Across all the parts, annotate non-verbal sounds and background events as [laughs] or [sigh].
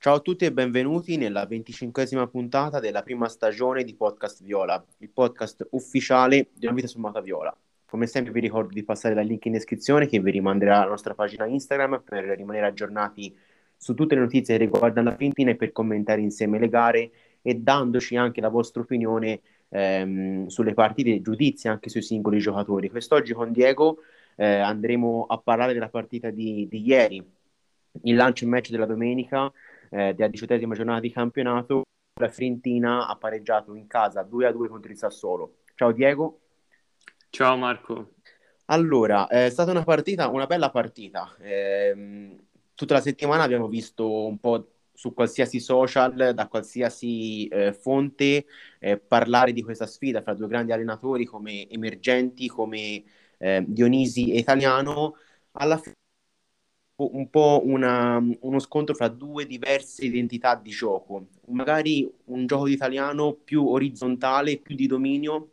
Ciao a tutti e benvenuti nella venticinquesima puntata della prima stagione di Podcast Viola, il podcast ufficiale una vita sommata viola. Come sempre vi ricordo di passare dal link in descrizione che vi rimanderà alla nostra pagina Instagram per rimanere aggiornati su tutte le notizie che riguardano la Fiorentina e per commentare insieme le gare e dandoci anche la vostra opinione ehm, sulle partite, giudizi anche sui singoli giocatori. Quest'oggi con Diego eh, andremo a parlare della partita di, di ieri, il lancio in match della domenica eh, della diciottesima giornata di campionato. La Fiorentina ha pareggiato in casa 2-2 contro il Sassuolo. Ciao Diego. Ciao Marco. Allora, è stata una partita, una bella partita. Eh, tutta la settimana abbiamo visto un po' su qualsiasi social, da qualsiasi eh, fonte, eh, parlare di questa sfida fra due grandi allenatori come emergenti, come eh, Dionisi e Italiano. Alla fine un po' una, uno scontro fra due diverse identità di gioco. Magari un gioco italiano più orizzontale, più di dominio,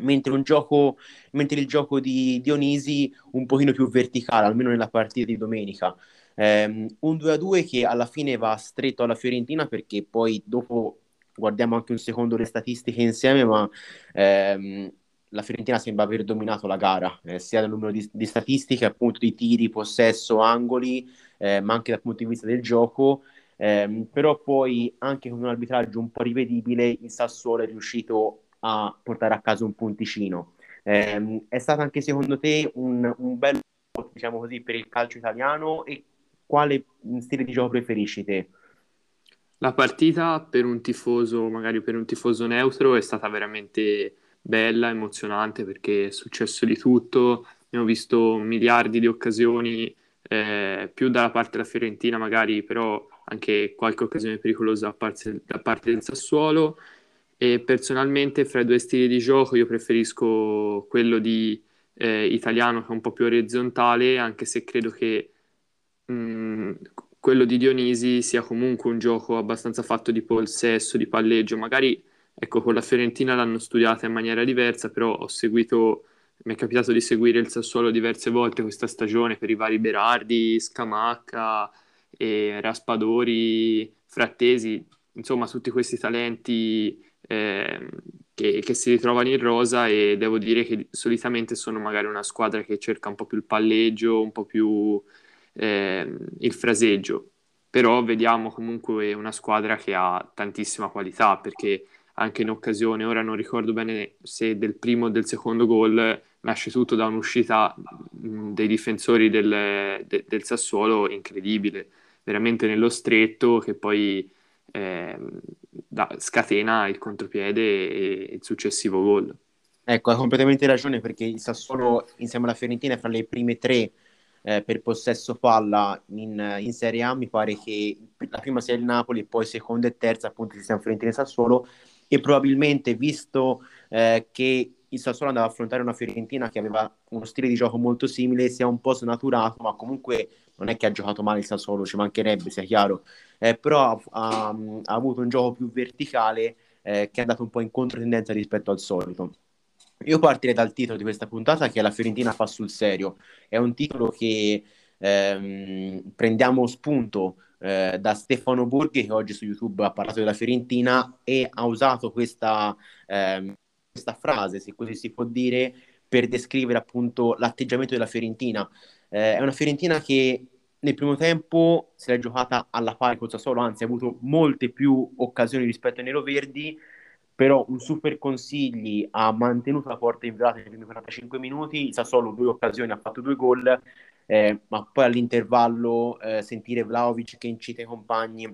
mentre, gioco, mentre il gioco di Dionisi un pochino più verticale, almeno nella partita di domenica. Um, un 2-2 che alla fine va stretto alla Fiorentina perché poi dopo guardiamo anche un secondo le statistiche insieme, ma um, la Fiorentina sembra aver dominato la gara, eh, sia dal numero di, di, statistiche, appunto di tiri, possesso, angoli, eh, ma anche dal punto di vista del gioco. Eh, però poi anche con un arbitraggio un po' rivedibile il Sassuolo è riuscito a portare a casa un punticino. Eh, è stato anche secondo te un, un bel diciamo così, per il calcio italiano e quale stile di gioco preferisci te? La partita per un tifoso, magari per un tifoso neutro, è stata veramente bella, emozionante perché è successo di tutto. Abbiamo visto miliardi di occasioni, eh, più dalla parte della Fiorentina, magari, però anche qualche occasione pericolosa da parte, da parte del Sassuolo. E personalmente, fra i due stili di gioco, io preferisco quello di eh, italiano che è un po' più orizzontale, anche se credo che mh, mm, quello di Dionisi sia comunque un gioco abbastanza fatto di possesso, di palleggio. Magari ecco, con la Fiorentina l'hanno studiata in maniera diversa, però ho seguito, mi è capitato di seguire il Sassuolo diverse volte questa stagione per i vari Berardi, Scamacca, e Raspadori, Frattesi, insomma tutti questi talenti eh, che, che, si ritrovano in rosa e devo dire che solitamente sono magari una squadra che cerca un po' più il palleggio, un po' più eh, il fraseggio, però vediamo comunque una squadra che ha tantissima qualità perché anche in occasione, ora non ricordo bene se del primo o del secondo gol, nasce tutto da un'uscita dei difensori del, de, del Sassuolo incredibile, veramente nello stretto che poi eh, da, scatena il contropiede e il successivo gol. Ecco, ha completamente ragione perché il Sassuolo insieme alla Fiorentina è fra le prime tre eh, per possesso palla in, in, Serie A, mi pare che la prima sia il Napoli e poi seconda e terza appunto ci siamo Fiorentina e Sassuolo e probabilmente visto eh, che il Sassuolo andava a affrontare una Fiorentina che aveva uno stile di gioco molto simile, si è un po' snaturato, ma comunque non è che ha giocato male il Sassuolo, ci mancherebbe, sia chiaro, eh, però ha, ha, ha, avuto un gioco più verticale eh, che è andato un po' in controtendenza rispetto al solito. Io partirei dal titolo di questa puntata che è La Fiorentina fa sul serio. È un titolo che ehm, prendiamo spunto eh, da Stefano Borghi che oggi su YouTube ha parlato della Fiorentina e ha usato questa, ehm, questa frase, se così si può dire, per descrivere appunto l'atteggiamento della Fiorentina. Eh, è una Fiorentina che nel primo tempo si è giocata alla pari col Sassuolo, anzi ha avuto molte più occasioni rispetto ai neroverdi, però un super consigli ha mantenuto la porta inviolata nei primi 45 minuti, il Sassuolo due occasioni, ha fatto due gol, eh, ma poi all'intervallo eh, sentire Vlaovic che incita i compagni,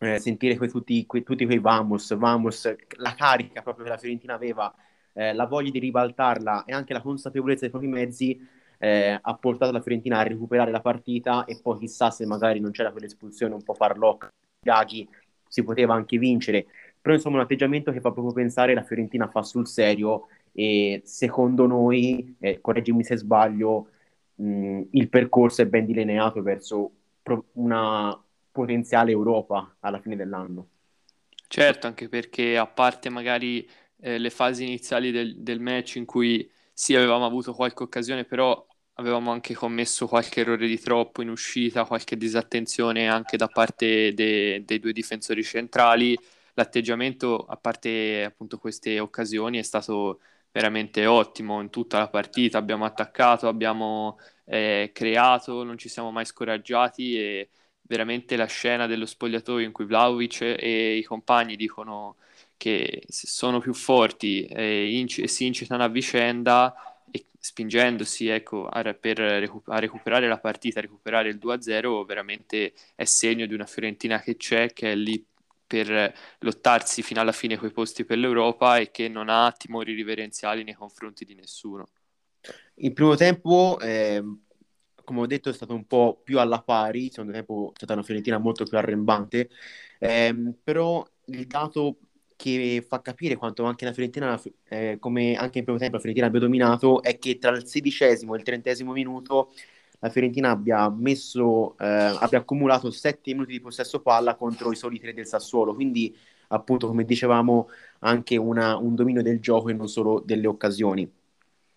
eh, sentire que, tutti, que, tutti, quei vamos, vamos, la carica proprio che la Fiorentina aveva, eh, la voglia di ribaltarla e anche la consapevolezza dei propri mezzi eh, ha portato la Fiorentina a recuperare la partita e poi chissà se magari non c'era quell'espulsione un po' farlocca, Gaghi si poteva anche vincere. Però insomma un atteggiamento che fa proprio pensare la Fiorentina fa sul serio e secondo noi, eh, correggimi se sbaglio, mh, il percorso è ben delineato verso pro- una potenziale Europa alla fine dell'anno. Certo, anche perché a parte magari eh, le fasi iniziali del, del match in cui sì avevamo avuto qualche occasione, però avevamo anche commesso qualche errore di troppo in uscita, qualche disattenzione anche da parte de- dei due difensori centrali. L'atteggiamento, a parte appunto queste occasioni, è stato veramente ottimo in tutta la partita. Abbiamo attaccato, abbiamo eh, creato, non ci siamo mai scoraggiati e veramente la scena dello spogliatoio in cui Vlaovic e i compagni dicono che sono più forti e, inc- e si incitano a vicenda e spingendosi ecco, a, per recu- a recuperare la partita, a recuperare il 2-0, veramente è segno di una Fiorentina che c'è, che è lì per lottarsi fino alla fine quei posti per l'Europa e che non ha timori riverenziali nei confronti di nessuno. Il primo tempo, eh, come ho detto, è stato un po' più alla pari, il secondo tempo è stata una Fiorentina molto più arrembante, eh, però il dato che fa capire quanto anche la Fiorentina, eh, come anche in primo tempo la Fiorentina abbia dominato, è che tra il sedicesimo e il trentesimo minuto la Fiorentina abbia messo, eh, abbia accumulato 7 minuti di possesso palla contro i soli 3 del Sassuolo, quindi appunto come dicevamo anche una, un dominio del gioco e non solo delle occasioni.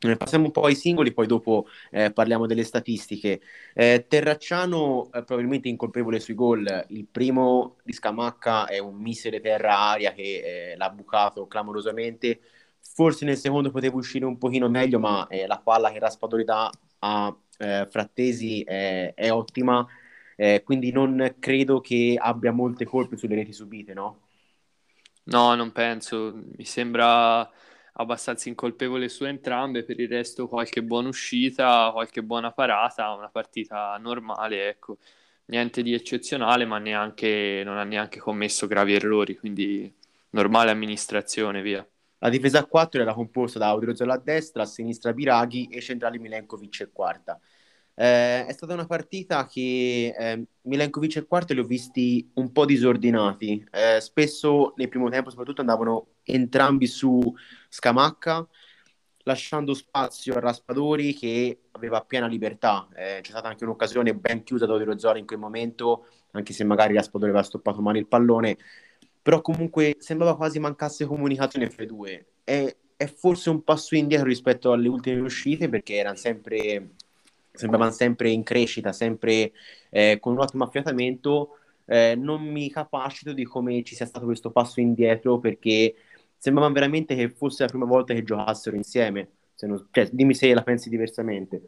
Eh, passiamo un po' ai singoli, poi dopo eh, parliamo delle statistiche. Eh, Terracciano eh, probabilmente incolpevole sui gol. Il primo di Scamacca è un missile terra-aria che eh, l'ha bucato clamorosamente. Forse nel secondo poteva uscire un pochino meglio, ma la palla che Raspadori dà a Frattesi è, è ottima. quindi non credo che abbia molte colpe sulle reti subite, no? No, non penso. Mi sembra abbastanza incolpevole su entrambe, per il resto qualche buona uscita, qualche buona parata, una partita normale, ecco. Niente di eccezionale, ma neanche, non ha neanche commesso gravi errori, quindi normale amministrazione, via. La difesa a 4 era composta da Audriozola a destra, a sinistra Biraghi e centrali Milenkovic e quarta. Eh, è stata una partita che eh, Milenkovic e quarto li ho visti un po' disordinati. Eh, spesso nel primo tempo, soprattutto, andavano entrambi su Scamacca, lasciando spazio a Raspadori che aveva piena libertà. Eh, c'è stata anche un'occasione ben chiusa da Odorozzola in quel momento, anche se magari Raspadori aveva stoppato male il pallone. Però comunque sembrava quasi mancasse comunicazione fra i due. È, è forse un passo indietro rispetto alle ultime uscite perché erano sempre sembravano sempre in crescita, sempre eh, con un ottimo affiatamento, eh, non mi capacito di come ci sia stato questo passo indietro perché sembrava veramente che fosse la prima volta che giocassero insieme. Se non, cioè, dimmi se la pensi diversamente.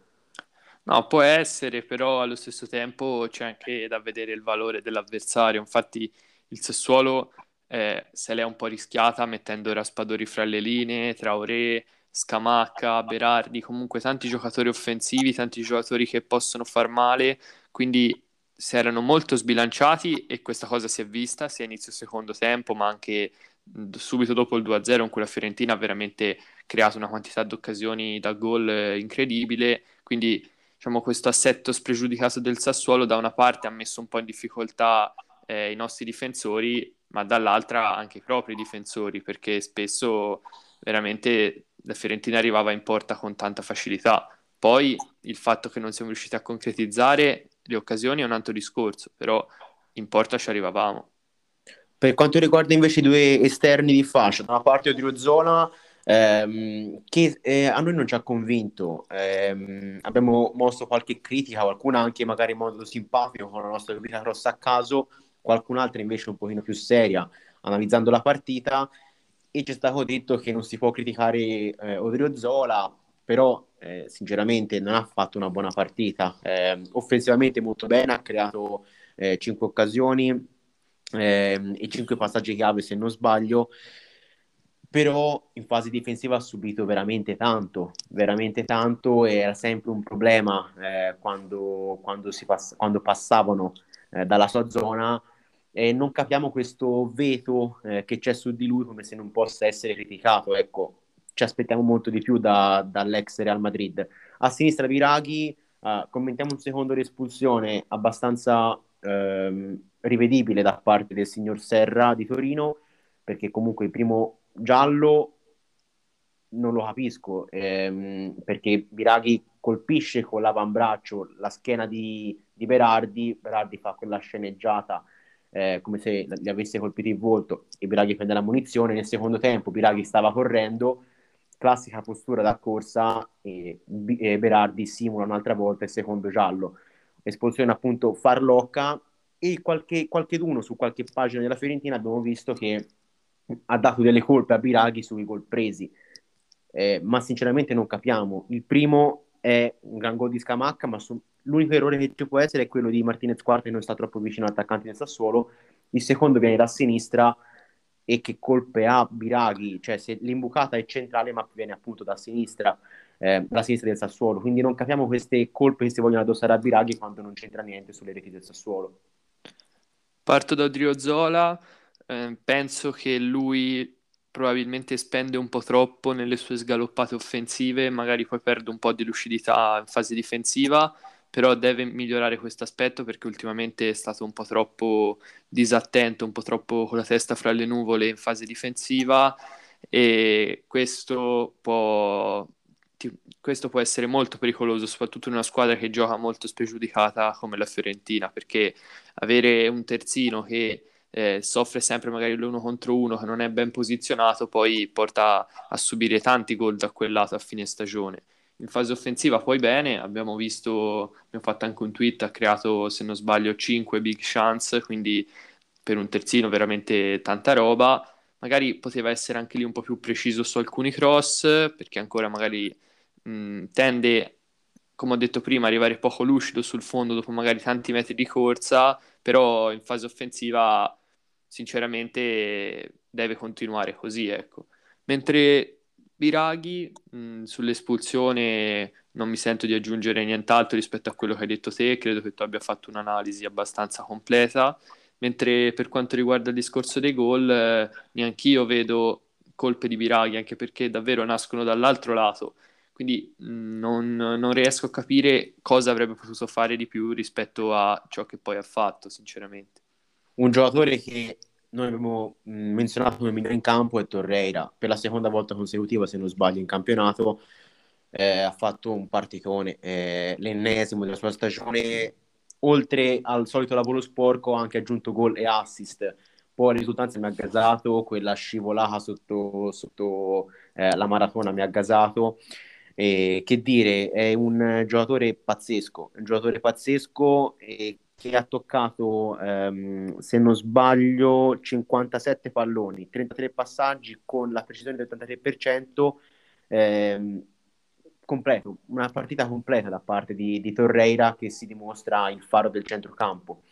No, può essere, però allo stesso tempo c'è anche da vedere il valore dell'avversario. Infatti il Sassuolo eh, se l'è un po' rischiata mettendo Raspadori fra le linee, Traoré, Scamacca, Berardi, comunque tanti giocatori offensivi, tanti giocatori che possono far male, quindi si erano molto sbilanciati e questa cosa si è vista sia inizio secondo tempo, ma anche subito dopo il 2-0 in cui la Fiorentina ha veramente creato una quantità di occasioni da gol eh, incredibile, quindi diciamo, questo assetto spregiudicato del Sassuolo da una parte ha messo un po' in difficoltà eh, i nostri difensori, ma dall'altra anche i propri difensori, perché spesso veramente la Fiorentina arrivava in porta con tanta facilità. Poi il fatto che non siamo riusciti a concretizzare le occasioni è un altro discorso, però in porta ci arrivavamo. Per quanto riguarda invece i due esterni di fascia, da una parte Odriozola, ehm, che eh, a noi non ci ha convinto, ehm, abbiamo mosso qualche critica, qualcuna anche magari in modo simpatico con la nostra rubrica cross a caso, qualcun'altra invece un pochino più seria, analizzando la partita e ci è stato detto che non si può criticare eh, Odriozola, però eh, sinceramente non ha fatto una buona partita. Eh, offensivamente molto bene, ha creato eh, 5 occasioni ehm, e 5 passaggi chiave se non sbaglio, però in fase difensiva ha subito veramente tanto, veramente tanto e era sempre un problema eh, quando, quando, pass- quando passavano eh, dalla sua zona eh, non capiamo questo veto eh, che c'è su di lui come se non possa essere criticato. Ecco, ci aspettiamo molto di più da, dall'ex Real Madrid. A sinistra Viraghi, uh, commentiamo un secondo l'espulsione abbastanza ehm, rivedibile da parte del signor Serra di Torino, perché comunque il primo giallo non lo capisco, ehm, perché Viraghi colpisce con l'avambraccio la schiena di, di Berardi, Berardi fa quella sceneggiata eh, come se gli avesse colpito il volto e Biraghi prende la munizione. Nel secondo tempo Biraghi stava correndo, classica postura da corsa e, e Berardi simula un'altra volta il secondo giallo. Espulsione appunto farlocca e qualche, qualcheduno su qualche pagina della Fiorentina abbiamo visto che ha dato delle colpe a Biraghi sui gol presi, eh, ma sinceramente non capiamo. Il primo è un gran gol di Scamacca, ma su- l'unico errore che ci può essere è quello di Martinez Quarto che non sta troppo vicino all'attaccante del Sassuolo. Il secondo viene da sinistra e che colpe ha Biraghi, cioè se l'imbucata è centrale ma viene appunto da sinistra, eh, dalla sinistra del Sassuolo, quindi non capiamo queste colpe che si vogliono addossare a Biraghi quando non c'entra niente sulle reti del Sassuolo. Parto da Odriozola, eh, penso che lui probabilmente spende un po' troppo nelle sue sgaloppate offensive, magari poi perde un po' di lucidità in fase difensiva, però deve migliorare questo aspetto perché ultimamente è stato un po' troppo disattento, un po' troppo con la testa fra le nuvole in fase difensiva e questo può, questo può essere molto pericoloso, soprattutto in una squadra che gioca molto spregiudicata come la Fiorentina, perché avere un terzino che eh, soffre sempre magari l'uno contro uno, che non è ben posizionato, poi porta a subire tanti gol da quel lato a fine stagione in fase offensiva poi bene, abbiamo visto, abbiamo fatto anche un tweet, ha creato se non sbaglio 5 big chance, quindi per un terzino veramente tanta roba, magari poteva essere anche lì un po' più preciso su alcuni cross, perché ancora magari mh, tende, come ho detto prima, a arrivare poco lucido sul fondo dopo magari tanti metri di corsa, però in fase offensiva sinceramente deve continuare così, ecco. Mentre Biraghi, mh, sull'espulsione non mi sento di aggiungere nient'altro rispetto a quello che hai detto te, credo che tu abbia fatto un'analisi abbastanza completa, mentre per quanto riguarda il discorso dei gol, eh, neanch'io vedo colpe di Biraghi, anche perché davvero nascono dall'altro lato, quindi mh, non, non riesco a capire cosa avrebbe potuto fare di più rispetto a ciò che poi ha fatto, sinceramente. Un giocatore che noi abbiamo menzionato come migliore in campo è Torreira, per la seconda volta consecutiva, se non sbaglio, in campionato, eh, ha fatto un particone, eh, l'ennesimo della sua stagione, oltre al solito lavoro sporco ha anche aggiunto gol e assist, poi la risultanza mi ha gasato, quella scivolata sotto, sotto eh, la maratona mi ha gasato, e, che dire, è un giocatore pazzesco, un giocatore pazzesco e che ha toccato, ehm, se non sbaglio, 57 palloni, 33 passaggi con la precisione del 83%, ehm, completo, una partita completa da parte di, di, Torreira che si dimostra il faro del centrocampo.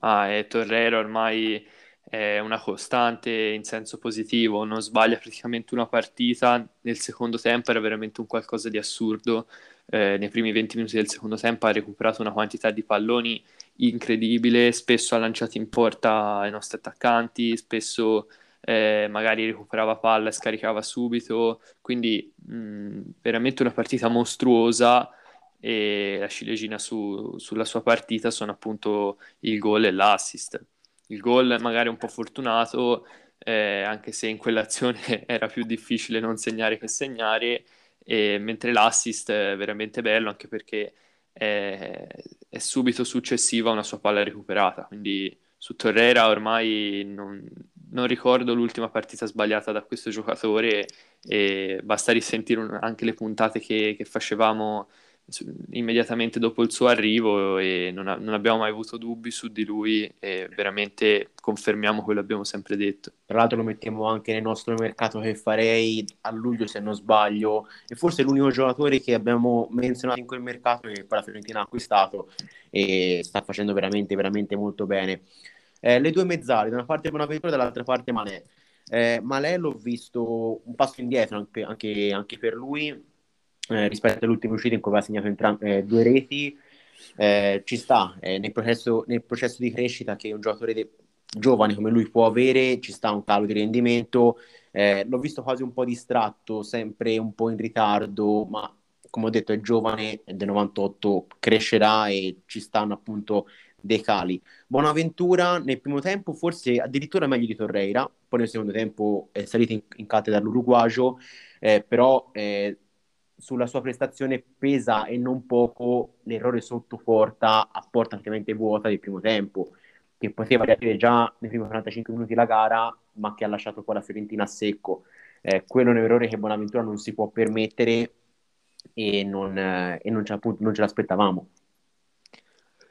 Ah, e Torreira ormai è una costante in senso positivo, non sbaglia praticamente una partita, nel secondo tempo era veramente un qualcosa di assurdo eh, nei primi 20 minuti del secondo tempo ha recuperato una quantità di palloni incredibile, spesso ha lanciato in porta i nostri attaccanti, spesso eh, magari recuperava palla e scaricava subito, quindi mh, veramente una partita mostruosa e la ciliegina su, sulla sua partita sono appunto il gol e l'assist. Il gol magari un po' fortunato, eh, anche se in quell'azione [laughs] era più difficile non segnare che segnare, e, mentre l'assist è veramente bello anche perché è, è, subito successiva una sua palla recuperata, quindi su Torrera ormai non, non ricordo l'ultima partita sbagliata da questo giocatore e basta risentire un, anche le puntate che, che facevamo immediatamente dopo il suo arrivo e non, ha, non, abbiamo mai avuto dubbi su di lui e veramente confermiamo quello che abbiamo sempre detto. Tra l'altro lo mettiamo anche nel nostro mercato che farei a luglio se non sbaglio e forse è l'unico giocatore che abbiamo menzionato in quel mercato che poi la Fiorentina ha acquistato e sta facendo veramente veramente molto bene. Eh, le due mezzali, da una parte Bonaventura dall'altra parte Malè. Eh, Malè l'ho visto un passo indietro anche, anche, anche per lui eh, rispetto all'ultimo uscita in cui aveva segnato entram- eh, due reti, eh, ci sta eh, nel processo, nel, processo, di crescita che un giocatore de- giovane come lui può avere, ci sta un calo di rendimento. Eh, l'ho visto quasi un po' distratto, sempre un po' in ritardo, ma come ho detto è giovane, è del 98, crescerà e ci stanno appunto dei cali. Buonaventura nel primo tempo forse addirittura meglio di Torreira, poi nel secondo tempo è salito in, in cattedra l'Uruguagio, eh, però eh, sulla sua prestazione pesa e non poco l'errore sotto porta a porta praticamente vuota del primo tempo, che poteva riaprire già nei primi 45 minuti la gara, ma che ha lasciato poi la Fiorentina a secco. Eh, quello è un errore che Bonaventura non si può permettere e non, eh, e non, ce, appunto, non ce l'aspettavamo.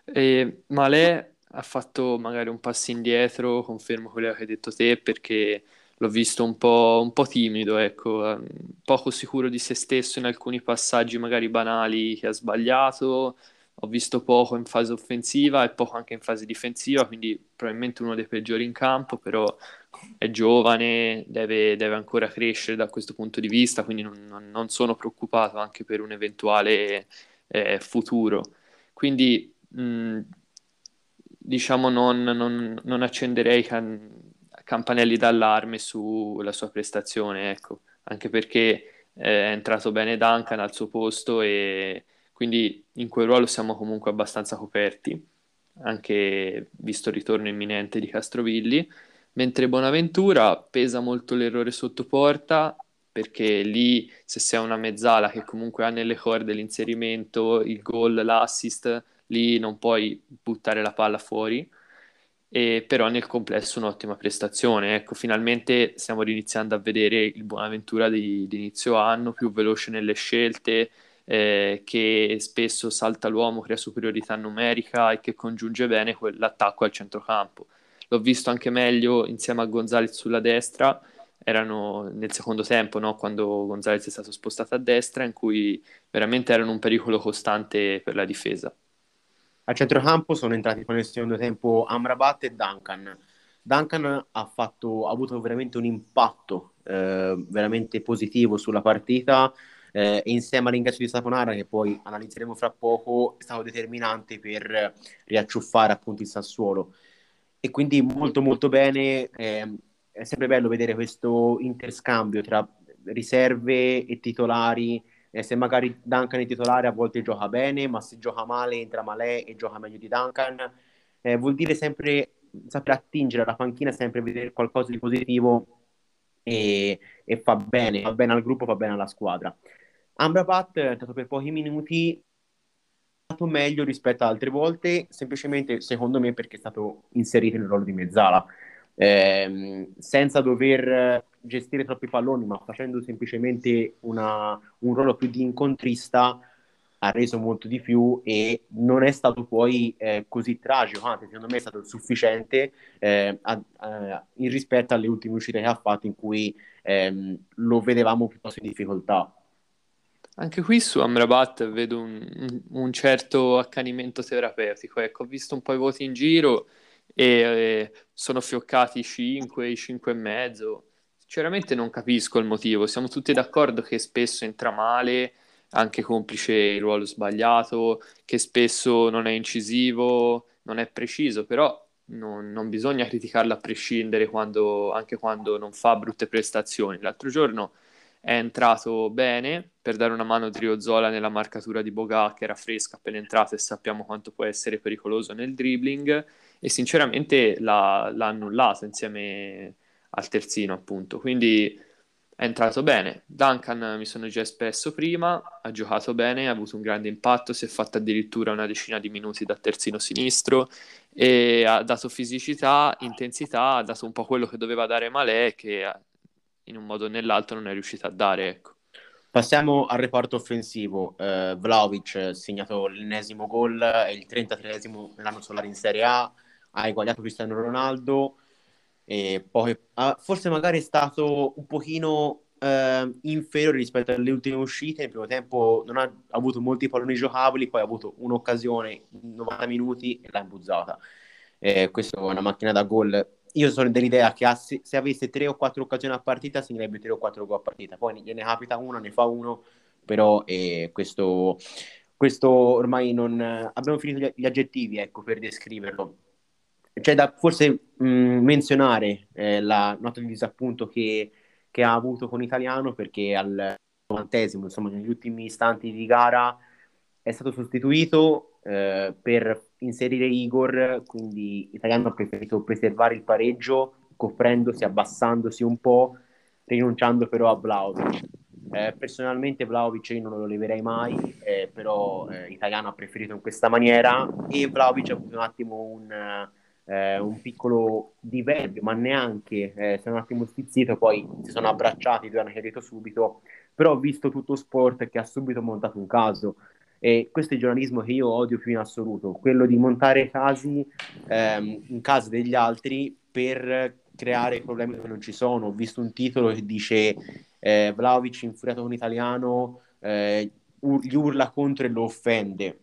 E Malè ha fatto magari un passo indietro, confermo quello che hai detto te, perché l'ho visto un po', un po', timido, ecco, ehm, poco sicuro di se stesso in alcuni passaggi magari banali che ha sbagliato. Ho visto poco in fase offensiva e poco anche in fase difensiva, quindi probabilmente uno dei peggiori in campo, però è giovane, deve, deve ancora crescere da questo punto di vista, quindi non, non sono preoccupato anche per un eventuale eh, futuro. Quindi mh, diciamo non, non, non accenderei can- campanelli d'allarme sulla sua prestazione, ecco, anche perché è entrato bene Duncan al suo posto e quindi in quel ruolo siamo comunque abbastanza coperti, anche visto il ritorno imminente di Castrovilli, mentre Bonaventura pesa molto l'errore sotto porta perché lì se sei una mezzala che comunque ha nelle corde l'inserimento, il gol, l'assist, lì non puoi buttare la palla fuori e però nel complesso un'ottima prestazione. Ecco, finalmente stiamo iniziando a vedere il Buonaventura di, di inizio anno, più veloce nelle scelte, eh, che spesso salta l'uomo, crea superiorità numerica e che congiunge bene l'attacco al centrocampo. L'ho visto anche meglio insieme a Gonzalez sulla destra, erano nel secondo tempo, no? quando Gonzalez è stato spostato a destra, in cui veramente erano un pericolo costante per la difesa. A centrocampo sono entrati con il secondo tempo Amrabat e Duncan. Duncan ha, fatto, ha avuto veramente un impatto eh, veramente positivo sulla partita eh, insieme all'ingresso di Saponara, che poi analizzeremo fra poco, è stato determinante per riacciuffare appunto il Sassuolo. E quindi molto molto bene, eh, è sempre bello vedere questo interscambio tra riserve e titolari eh, se magari Duncan è titolare a volte gioca bene, ma se gioca male entra male e gioca meglio di Duncan. Eh, vuol dire sempre saper attingere alla panchina, sempre vedere qualcosa di positivo e, e, fa bene, fa bene al gruppo, fa bene alla squadra. Amrabat è stato per pochi minuti è stato meglio rispetto ad altre volte, semplicemente secondo me perché è stato inserito nel ruolo di mezzala ehm, senza dover gestire troppi palloni, ma facendo semplicemente una, un ruolo più di incontrista, ha reso molto di più e non è stato poi eh, così tragico, anzi secondo me è stato sufficiente eh, a, a, in rispetto alle ultime uscite che ha fatto in cui ehm, lo vedevamo piuttosto in difficoltà. Anche qui su Amrabat vedo un, un certo accanimento terapeutico, ecco, ho visto un po' i voti in giro e eh, sono fioccati 5, 5 e mezzo. Sinceramente non capisco il motivo, siamo tutti d'accordo che spesso entra male, anche complice il ruolo sbagliato, che spesso non è incisivo, non è preciso, però non, non bisogna criticarlo a prescindere quando, anche quando non fa brutte prestazioni. L'altro giorno è entrato bene per dare una mano a Driozola nella marcatura di Boga che era fresca appena entrato e sappiamo quanto può essere pericoloso nel dribbling e sinceramente l'ha, l'ha annullato insieme al terzino appunto quindi è entrato bene Duncan mi sono già espresso prima ha giocato bene, ha avuto un grande impatto si è fatto addirittura una decina di minuti da terzino sinistro e ha dato fisicità, intensità ha dato un po' quello che doveva dare Malè che in un modo o nell'altro non è riuscito a dare ecco. Passiamo al reparto offensivo. Uh, Vlaovic ha segnato l'ennesimo gol, è il 33esimo nell'anno solare in Serie A, ha eguagliato Cristiano Ronaldo e poi uh, forse magari è stato un pochino uh, inferiore rispetto alle ultime uscite. Nel primo tempo non ha avuto molti palloni giocabili, poi ha avuto un'occasione in 90 minuti e l'ha imbuzzata. Eh, questa è una macchina da gol io sono dell'idea che se, se avesse tre o quattro occasioni a partita segnerebbe tre o quattro gol a partita, poi gliene capita una, ne fa uno, però eh, questo, questo, ormai non... abbiamo finito gli, gli aggettivi, ecco, per descriverlo. C'è da forse mh, menzionare eh, la nota di disappunto che, che, ha avuto con Italiano perché al novantesimo, insomma, negli ultimi istanti di gara è stato sostituito eh, per inserire Igor, quindi Italiano ha preferito preservare il pareggio, coprendosi, abbassandosi un po', rinunciando però a Vlaovic. Eh, personalmente Vlaovic io non lo leverei mai, eh, però eh, Italiano ha preferito in questa maniera e Vlaovic ha avuto un attimo un, eh, un piccolo diverbio, ma neanche, eh, si un attimo stizzito, poi si sono abbracciati, due hanno chiarito subito, però ho visto tutto sport che ha subito montato un caso. E questo è il giornalismo che io odio più in assoluto, quello di montare casi ehm, in casa degli altri per creare problemi che non ci sono. Ho visto un titolo che dice eh, Vlaovic infuriato con italiano, eh, ur- gli urla contro e lo offende.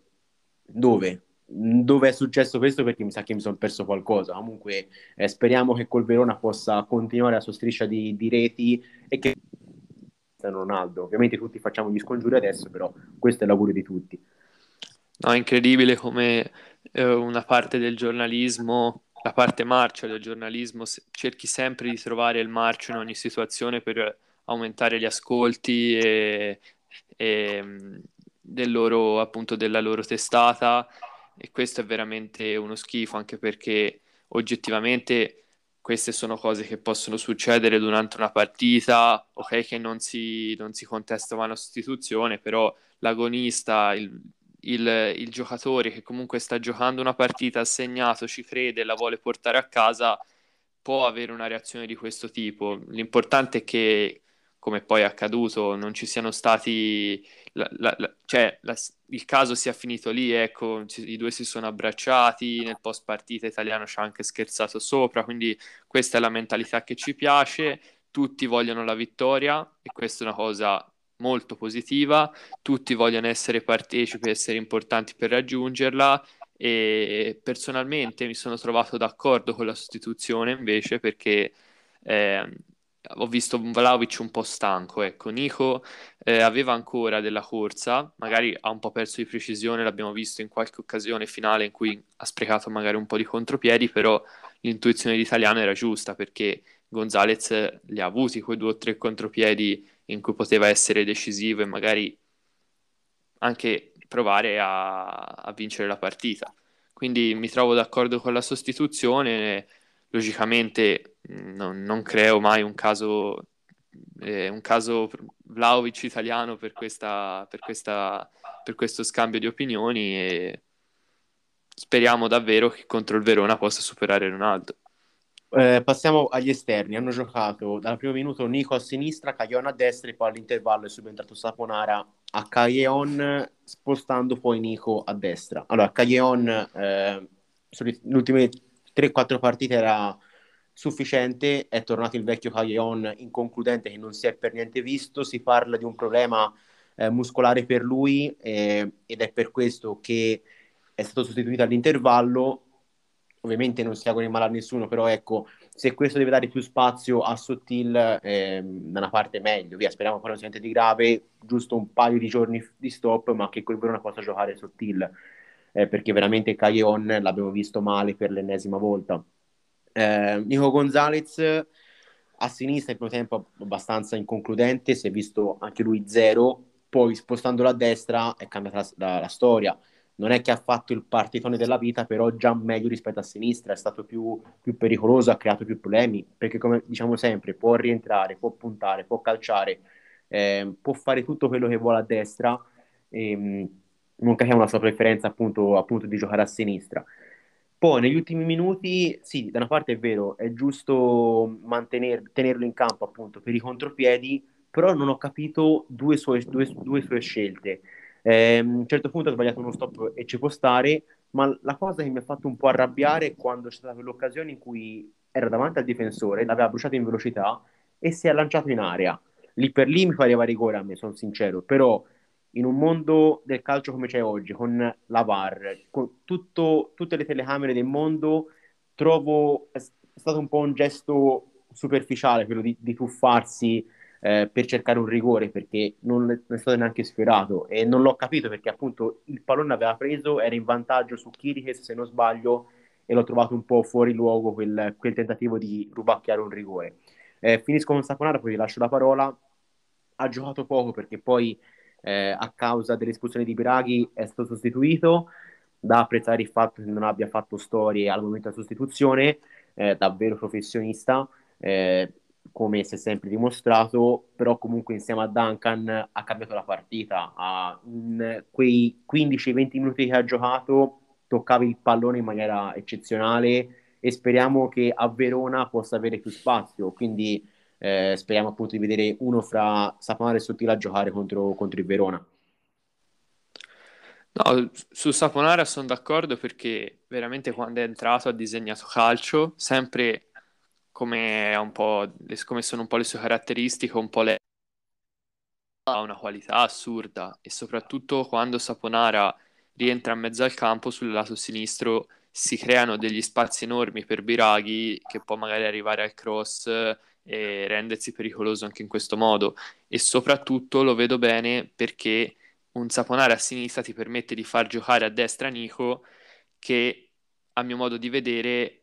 Dove? Dove è successo questo? Perché mi sa che mi sono perso qualcosa. Comunque eh, speriamo che col Verona possa continuare la sua striscia di, di reti e che Ronaldo. Ovviamente tutti facciamo gli scongiuri adesso, però questo è l'augurio di tutti. No, è incredibile come eh, una parte del giornalismo, la parte marcia del giornalismo, cerchi sempre di trovare il marcio in ogni situazione per aumentare gli ascolti e, e mm, del loro, appunto, della loro testata e questo è veramente uno schifo anche perché oggettivamente queste sono cose che possono succedere durante una partita, ok che non si, non si contesta una sostituzione, però l'agonista, il, il, il, giocatore che comunque sta giocando una partita assegnato, ci crede e la vuole portare a casa, può avere una reazione di questo tipo. L'importante è che, come poi è accaduto, non ci siano stati la, la, la, cioè, il caso sia finito lì, ecco, i due si sono abbracciati, nel post partita italiano ci ha anche scherzato sopra, quindi questa è la mentalità che ci piace, tutti vogliono la vittoria e questa è una cosa molto positiva, tutti vogliono essere partecipi, essere importanti per raggiungerla e personalmente mi sono trovato d'accordo con la sostituzione invece perché eh, ho visto Vlaovic un po' stanco, ecco, Nico eh, aveva ancora della corsa, magari ha un po' perso di precisione, l'abbiamo visto in qualche occasione finale in cui ha sprecato magari un po' di contropiedi, però l'intuizione dell'italiano era giusta perché Gonzalez li ha avuti quei due o tre contropiedi in cui poteva essere decisivo e magari anche provare a, a vincere la partita. Quindi mi trovo d'accordo con la sostituzione, logicamente non, non creo mai un caso, eh, un caso Vlaovic italiano per, questa, per, questa, per questo scambio di opinioni e speriamo davvero che contro il Verona possa superare Ronaldo. Eh, passiamo agli esterni. Hanno giocato dal primo minuto Nico a sinistra, Caglion a destra e poi all'intervallo è subentrato Saponara a Caglion, spostando poi Nico a destra. Allora, Caglion eh, le ultime 3-4 partite era sufficiente, è tornato il vecchio Caglion inconcludente che non si è per niente visto, si parla di un problema eh, muscolare per lui eh, ed è per questo che è stato sostituito all'intervallo. Ovviamente non si augura male a nessuno, però ecco, se questo deve dare più spazio a Sottil, eh, da una parte meglio, via, speriamo che non sia niente di grave, giusto un paio di giorni di stop, ma che quel Verona possa giocare Sottil, eh, perché veramente Caglion l'abbiamo visto male per l'ennesima volta. Eh, Nico Gonzalez a sinistra il primo tempo abbastanza inconcludente, si è visto anche lui zero, poi spostandolo a destra è cambiata la, la, la, storia. Non è che ha fatto il partitone della vita, però già meglio rispetto a sinistra, è stato più, più pericoloso, ha creato più problemi, perché come diciamo sempre può rientrare, può puntare, può calciare, eh, può fare tutto quello che vuole a destra, e, non capiamo la sua preferenza appunto, appunto di giocare a sinistra. Poi negli ultimi minuti, sì, da una parte è vero, è giusto mantener, tenerlo in campo appunto per i contropiedi, però non ho capito due sue, due, due sue scelte. Eh, a un certo punto ha sbagliato uno stop e ci può stare, ma la cosa che mi ha fatto un po' arrabbiare è quando c'è stata quell'occasione in cui era davanti al difensore, l'aveva bruciato in velocità e si è lanciato in aria. Lì per lì mi pareva rigore a me, sono sincero, però in un mondo del calcio come c'è oggi, con la VAR, con tutto, tutte le telecamere del mondo, trovo è stato un po' un gesto superficiale quello di, di tuffarsi eh, per cercare un rigore perché non è stato neanche sfiorato e non l'ho capito perché appunto il pallone aveva preso, era in vantaggio su Kirikes se non sbaglio e l'ho trovato un po' fuori luogo quel, quel tentativo di rubacchiare un rigore. Eh, finisco con Saponara, poi vi lascio la parola. Ha giocato poco perché poi eh, a causa dell'espulsione di Biraghi è stato sostituito. Da apprezzare il fatto che non abbia fatto storie al momento della sostituzione, eh, davvero professionista, eh, come si è sempre dimostrato, però comunque insieme a Duncan ha cambiato la partita. A, in quei 15-20 minuti che ha giocato toccava il pallone in maniera eccezionale e speriamo che a Verona possa avere più spazio, quindi eh, speriamo appunto di vedere uno fra Saponara e Sottile a giocare contro, contro il Verona. No, su Saponara sono d'accordo perché veramente quando è entrato ha disegnato calcio, sempre come, un po', come sono un po' le sue caratteristiche, un po' le... ha una qualità assurda e soprattutto quando Saponara rientra in mezzo al campo sul lato sinistro si creano degli spazi enormi per Biraghi che può magari arrivare al cross e rendersi pericoloso anche in questo modo. E soprattutto lo vedo bene perché un Saponara a sinistra ti permette di far giocare a destra Nico che a mio modo di vedere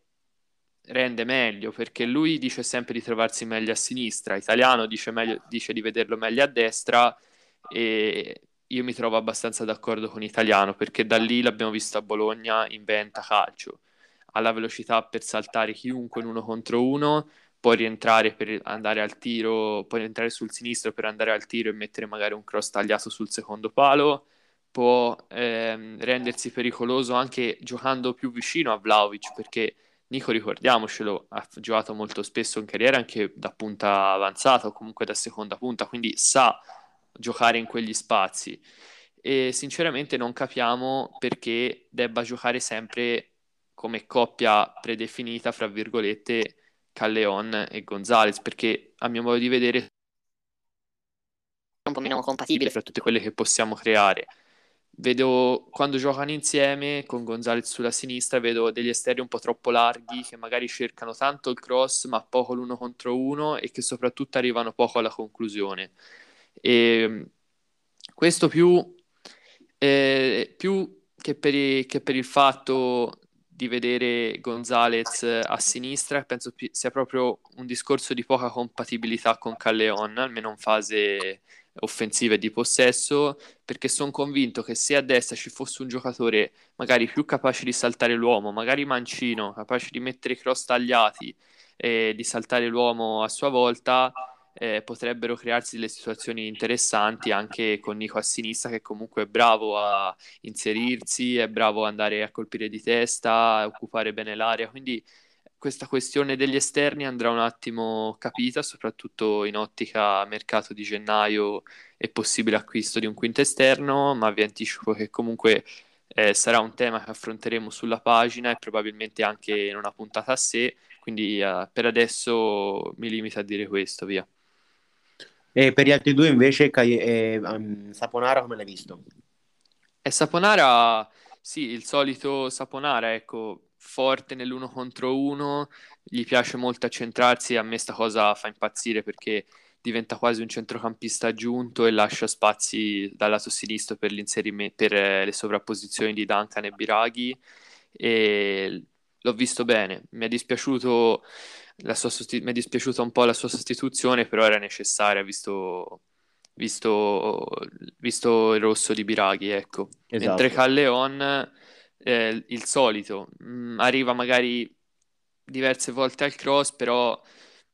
rende meglio perché lui dice sempre di trovarsi meglio a sinistra, Italiano dice, meglio, dice di vederlo meglio a destra e io mi trovo abbastanza d'accordo con Italiano perché da lì l'abbiamo visto a Bologna inventa calcio, ha la velocità per saltare chiunque in uno contro uno, può rientrare per andare al tiro, può rientrare sul sinistro per andare al tiro e mettere magari un cross tagliato sul secondo palo, può ehm, rendersi pericoloso anche giocando più vicino a Vlaovic perché Nico ricordiamocelo ha giocato molto spesso in carriera anche da punta avanzata o comunque da seconda punta quindi sa giocare in quegli spazi. E sinceramente non capiamo perché debba giocare sempre come coppia predefinita fra virgolette Calleon e Gonzalez perché a mio modo di vedere è un po' meno compatibile. fra tutte quelle che possiamo creare. Vedo quando giocano insieme con Gonzalez sulla sinistra vedo degli esterni un po' troppo larghi che magari cercano tanto il cross ma poco l'uno contro uno e che soprattutto arrivano poco alla conclusione. E questo più, eh, più che, per i, che per il fatto di vedere Gonzalez a sinistra, penso sia proprio un discorso di poca compatibilità con Calleon, almeno in fase offensiva e di possesso, perché sono convinto che se a destra ci fosse un giocatore magari più capace di saltare l'uomo, magari mancino, capace di mettere i cross tagliati e di saltare l'uomo a sua volta, eh, potrebbero crearsi delle situazioni interessanti anche con Nico a sinistra che comunque è bravo a inserirsi, è bravo ad andare a colpire di testa, a occupare bene l'area, quindi questa questione degli esterni andrà un attimo capita, soprattutto in ottica mercato di gennaio e possibile acquisto di un quinto esterno, ma vi anticipo che comunque eh, sarà un tema che affronteremo sulla pagina e probabilmente anche in una puntata a sé, quindi eh, per adesso mi limito a dire questo, via. E per gli altri due invece, eh, um, Saponara come l'hai visto? E Saponara, sì, il solito Saponara, ecco, forte nell'uno contro uno, gli piace molto accentrarsi a me sta cosa fa impazzire perché diventa quasi un centrocampista aggiunto e lascia spazi dal lato sinistro per, per eh, le sovrapposizioni di Duncan e Biraghi e l'ho visto bene, mi è dispiaciuto sosti- mi è dispiaciuta un po' la sua sostituzione, però era necessaria visto, visto, visto il rosso di Biraghi, ecco. Esatto. Mentre Calleon, eh, il solito, mh, mm, arriva magari diverse volte al cross, però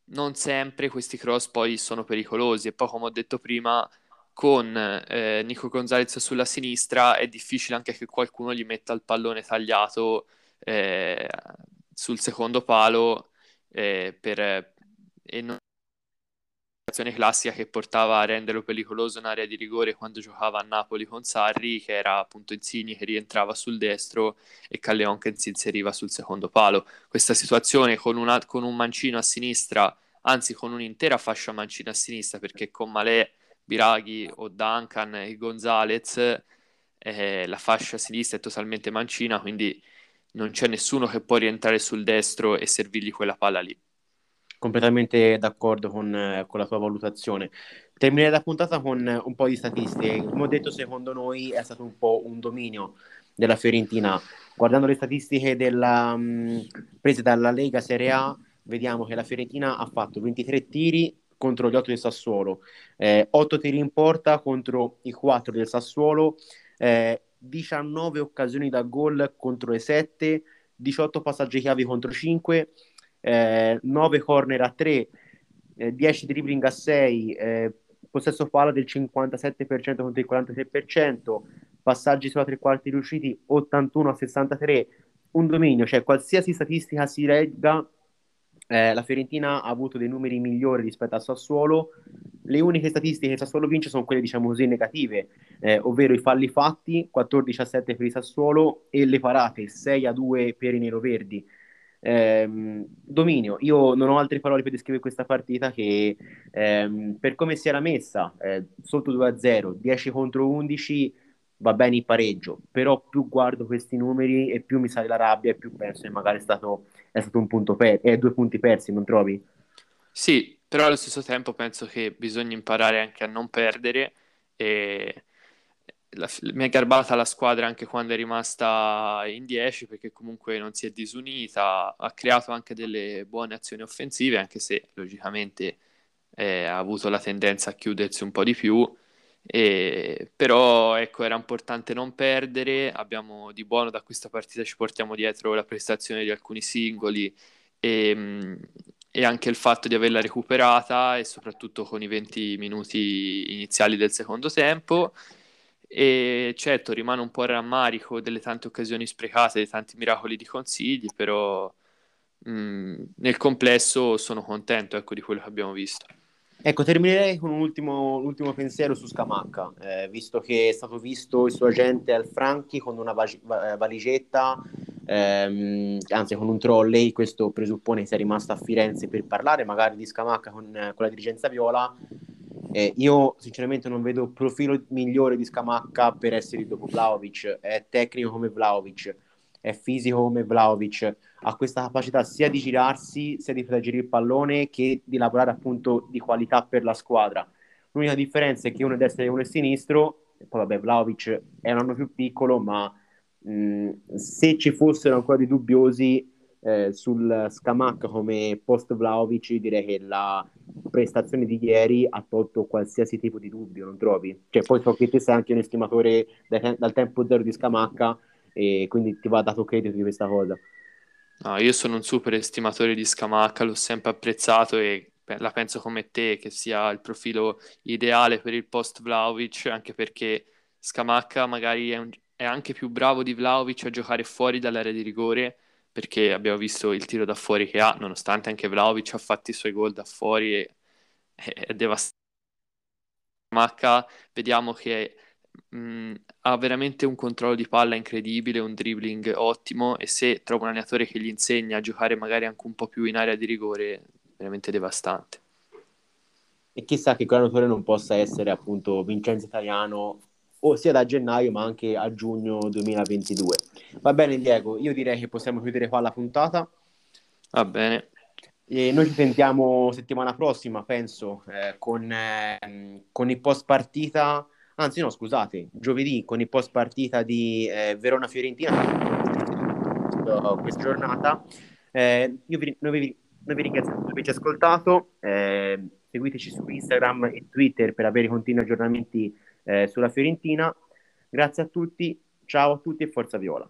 non sempre questi cross poi sono pericolosi e poi come ho detto prima con eh, Nico Gonzalez sulla sinistra è difficile anche che qualcuno gli metta il pallone tagliato eh, sul secondo palo eh, per, e non classica che portava a renderlo pericoloso in area di rigore quando giocava a Napoli con Sarri, che era appunto Insigne che rientrava sul destro e Calleon che si inseriva sul secondo palo. Questa situazione con, una, con un mancino a sinistra, anzi con un'intera fascia mancina a sinistra, perché con Malè, Biraghi o Duncan e Gonzalez eh, la fascia sinistra è totalmente mancina, quindi non c'è nessuno che può rientrare sul destro e servirgli quella palla lì. Completamente d'accordo con, eh, con la tua valutazione. Terminerei la puntata con un po' di statistiche. Come ho detto, secondo noi è stato un po' un dominio della Fiorentina. Guardando le statistiche della, mh, prese dalla Lega Serie A, vediamo che la Fiorentina ha fatto 23 tiri contro gli 8 del Sassuolo, eh, 8 tiri in porta contro i 4 del Sassuolo, eh, 19 occasioni da gol contro le 7, 18 passaggi chiavi contro 5, eh, 9 corner a 3, eh, 10 dribbling a 6, eh, possesso palla del 57% contro il 46%, passaggi sulla tre quarti riusciti 81 a 63, un dominio, cioè qualsiasi statistica si legga, eh, la Fiorentina ha avuto dei numeri migliori rispetto al Sassuolo. Le uniche statistiche che Sassuolo vince sono quelle, diciamo così, negative, eh, ovvero i falli fatti, 14-7 per il Sassuolo, e le parate, 6-2 per i neroverdi. Eh, dominio, io non ho altre parole per descrivere questa partita che ehm, per come si era messa, eh, sotto 2-0, 10 contro 11, va bene il pareggio, però più guardo questi numeri e più mi sale la rabbia e più penso che magari è stato, è stato un punto per- eh, due punti persi, non trovi? Sì, però allo stesso tempo penso che bisogna imparare anche a non perdere e la, mi è garbata la squadra anche quando è rimasta in 10 perché comunque non si è disunita, ha creato anche delle buone azioni offensive anche se logicamente eh, ha avuto la tendenza a chiudersi un po' di più e, però ecco, era importante non perdere. Abbiamo di buono da questa partita, ci portiamo dietro la prestazione di alcuni singoli e, e anche il fatto di averla recuperata e soprattutto con i 20 minuti iniziali del secondo tempo. E certo rimane un po' il rammarico delle tante occasioni sprecate, dei tanti miracoli di consigli, però mh, nel complesso sono contento ecco, di quello che abbiamo visto. Ecco, terminerei con un ultimo, un ultimo pensiero su Scamacca, eh, visto che è stato visto il suo agente al Franchi con una va- valigetta, ehm, anzi con un trolley, questo presuppone che sia rimasto a Firenze per parlare magari di Scamacca con, con la dirigenza viola. Eh, io sinceramente non vedo profilo migliore di Scamacca per essere dopo Vlaovic, è tecnico come Vlaovic, è fisico come Vlaovic, ha questa capacità sia di girarsi, sia di proteggere il pallone, che di lavorare appunto di qualità per la squadra. L'unica differenza è che uno è destro e uno è sinistro, e poi vabbè Vlaovic è un anno più piccolo, ma mh, se ci fossero ancora dei dubbiosi eh, sul Scamacca come post Vlaovic, direi che la prestazione di ieri ha tolto qualsiasi tipo di dubbio, non trovi? Cioè, poi so che te sei anche un estimatore dal tempo zero di Scamacca, e quindi ti va dato credito di questa cosa. No, io sono un super estimatore di Scamacca, l'ho sempre apprezzato e la penso come te che sia il profilo ideale per il post Vlaovic, anche perché Scamacca magari è, un, è anche più bravo di Vlaovic a giocare fuori dall'area di rigore, perché abbiamo visto il tiro da fuori che ha, nonostante anche Vlaovic ha fatto i suoi gol da fuori e è devastante. Scamacca vediamo che mh, mm, ha veramente un controllo di palla incredibile, un dribbling ottimo e se trova un allenatore che gli insegna a giocare magari anche un po' più in area di rigore, veramente devastante. E chissà che quell'allenatore non possa essere appunto Vincenzo Italiano o sia da gennaio ma anche a giugno 2022. Va bene Diego, io direi che possiamo chiudere qua la puntata. Va bene. E noi ci sentiamo settimana prossima, penso, eh, con, eh, con il post partita anzi no scusate, giovedì con il post partita di eh, Verona-Fiorentina, questa giornata. Eh, vi, noi, vi, noi vi ringraziamo per averci ascoltato, eh, seguiteci su Instagram e Twitter per avere continui aggiornamenti eh, sulla Fiorentina. Grazie a tutti, ciao a tutti e forza Viola.